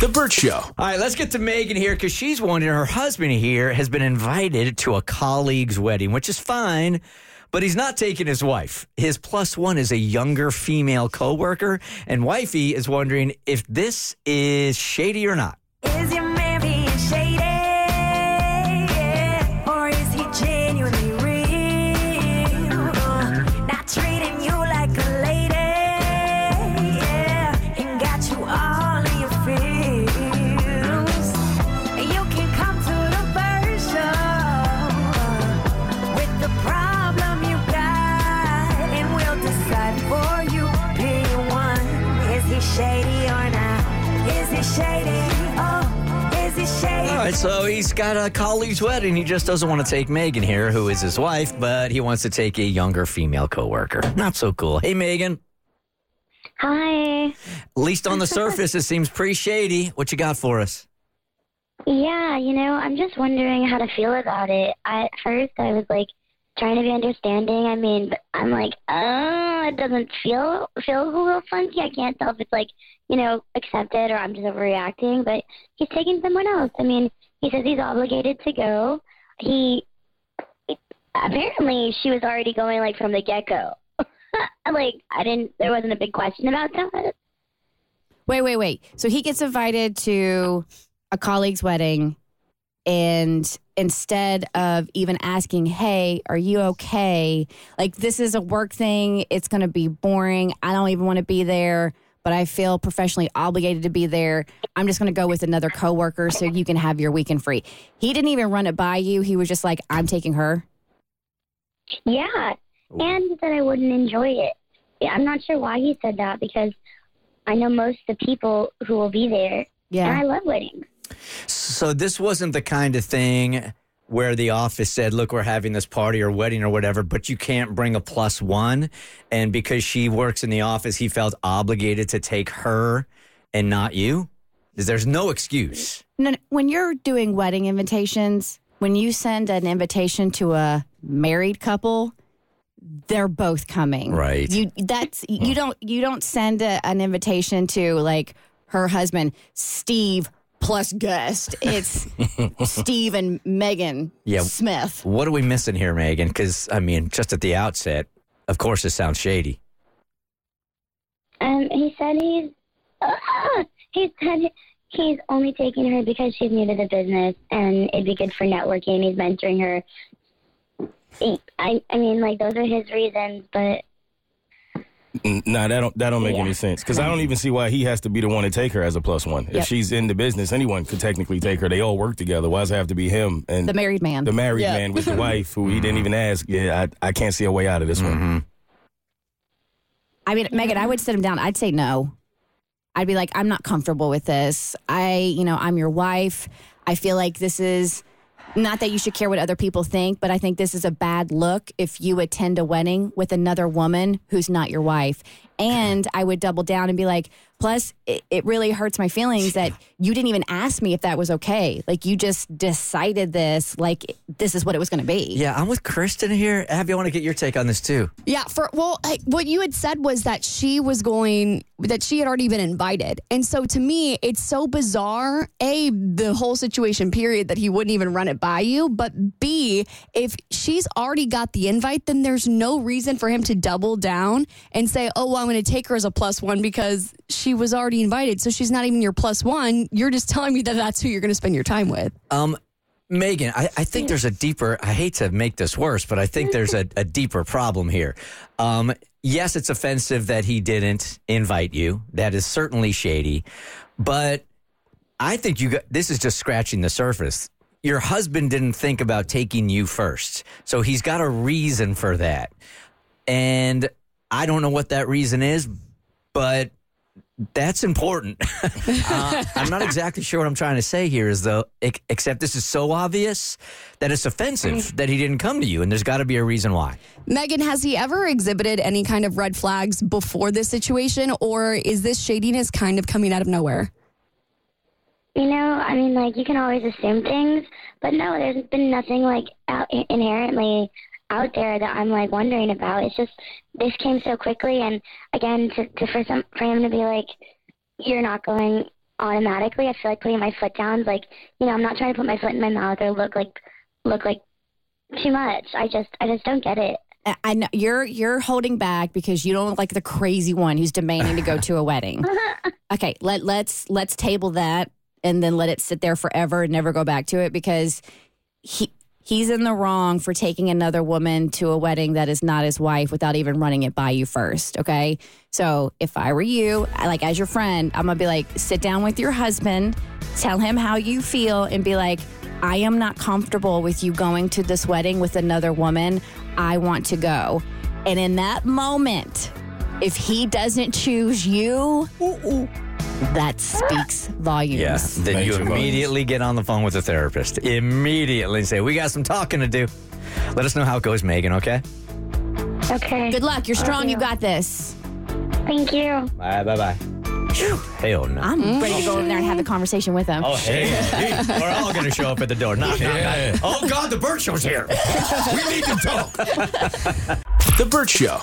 The Burt Show. All right, let's get to Megan here because she's wondering her husband here has been invited to a colleague's wedding, which is fine, but he's not taking his wife. His plus one is a younger female coworker, and wifey is wondering if this is shady or not. Right, so he's got a colleague's wedding. He just doesn't want to take Megan here, who is his wife, but he wants to take a younger female coworker. Not so cool. Hey, Megan. Hi. At least on the surface, it seems pretty shady. What you got for us? Yeah, you know, I'm just wondering how to feel about it. I, at first, I was like trying to be understanding. I mean, I'm like, oh, it doesn't feel feel a little funky. I can't tell if it's like, you know, accepted or I'm just overreacting. But he's taking someone else. I mean, he says he's obligated to go. He apparently she was already going like from the get go. like I didn't. There wasn't a big question about that. Wait, wait, wait. So he gets invited to a colleague's wedding, and instead of even asking, "Hey, are you okay?" Like this is a work thing. It's going to be boring. I don't even want to be there, but I feel professionally obligated to be there. I'm just going to go with another coworker so you can have your weekend free. He didn't even run it by you. He was just like, "I'm taking her." Yeah, and that I wouldn't enjoy it. Yeah, I'm not sure why he said that because I know most of the people who will be there, Yeah. and I love weddings. So this wasn't the kind of thing where the office said, "Look, we're having this party or wedding or whatever, but you can't bring a plus one." And because she works in the office, he felt obligated to take her and not you. There's no excuse. When you're doing wedding invitations, when you send an invitation to a married couple, they're both coming. Right. You that's you mm. don't you don't send a, an invitation to like her husband Steve plus guest. It's Steve and Megan Yeah. Smith. What are we missing here, Megan? Because I mean, just at the outset, of course, it sounds shady. Um, he said he's ah! he said he's only taking her because she's new to the business and it'd be good for networking. He's mentoring her. I I mean, like those are his reasons, but N- Nah, that don't that don't make Yeah. any sense because I don't even see why he has to be the one to take her as a plus one. Yep. If she's in the business, anyone could technically take her. They all work together. Why does it have to be him and The married man. the married Yeah. man with the wife who he didn't mm-hmm. even ask? Yeah, I I can't see a way out of this one. Mm-hmm. I mean, Megan, I would sit him down. I'd say no. I'd be like, I'm not comfortable with this. I, you know, I'm your wife. I feel like this is not that you should care what other people think, but I think this is a bad look if you attend a wedding with another woman who's not your wife. And I would double down and be like, plus, it, it really hurts my feelings that you didn't even ask me if that was okay. Like, you just decided this, like, this is what it was going to be. Yeah, I'm with Kristen here. Abby, I want to get your take on this too. Yeah, for well, I, what you had said was that she was going that she had already been invited. And so to me, it's so bizarre, A, the whole situation period that he wouldn't even run it by you, but B, if she's already got the invite, then there's no reason for him to double down and say, "Oh, well, I'm going to take her as a plus one because she was already invited. So she's not even your plus one. You're just telling me that that's who you're going to spend your time with. Um, Megan, I, I think there's a deeper. I hate to make this worse, but I think there's a, a deeper problem here. Um, yes, it's offensive that he didn't invite you. That is certainly shady, but I think you got this is just scratching the surface. Your husband didn't think about taking you first, so he's got a reason for that, and I don't know what that reason is, but that's important. uh, I'm not exactly sure what I'm trying to say here is though, except this is so obvious that it's offensive that he didn't come to you, and there's got to be a reason why. Megan, has he ever exhibited any kind of red flags before this situation, or is this shadiness kind of coming out of nowhere? You know, I mean, like you can always assume things, but no, there's been nothing like out, inherently out there that I'm like wondering about. It's just this came so quickly, and again, to, to for some for him to be like, you're not going automatically. I feel like putting my foot down. Like, you know, I'm not trying to put my foot in my mouth or look like look like too much. I just I just don't get it. I- know you're you're holding back because you don't look like the crazy one who's demanding to go to a wedding. Okay, let let's let's table that and then let it sit there forever and never go back to it because he he's in the wrong for taking another woman to a wedding that is not his wife without even running it by you first. Okay, so if I were you, I- like as your friend, I'm gonna be like, sit down with your husband, tell him how you feel, and be like. I am not comfortable with you going to this wedding with another woman. I want to go. And in that moment, if he doesn't choose you, that speaks volumes. Yes. Then Makes you you immediately get on the phone with a therapist. Immediately and say, "We got some talking to do." Let us know how it goes, Megan. Okay. Okay. Good luck. You're strong. You got this. Thank you. Bye. Bye. Bye. Hell no. I'm ready to go over there and have a mm. conversation with him. Oh, hey, hey, we're all going to show up at the door. Knock, knock, Yeah. knock. Oh, God, the Burt Show's here. we need to talk. The Burt Show.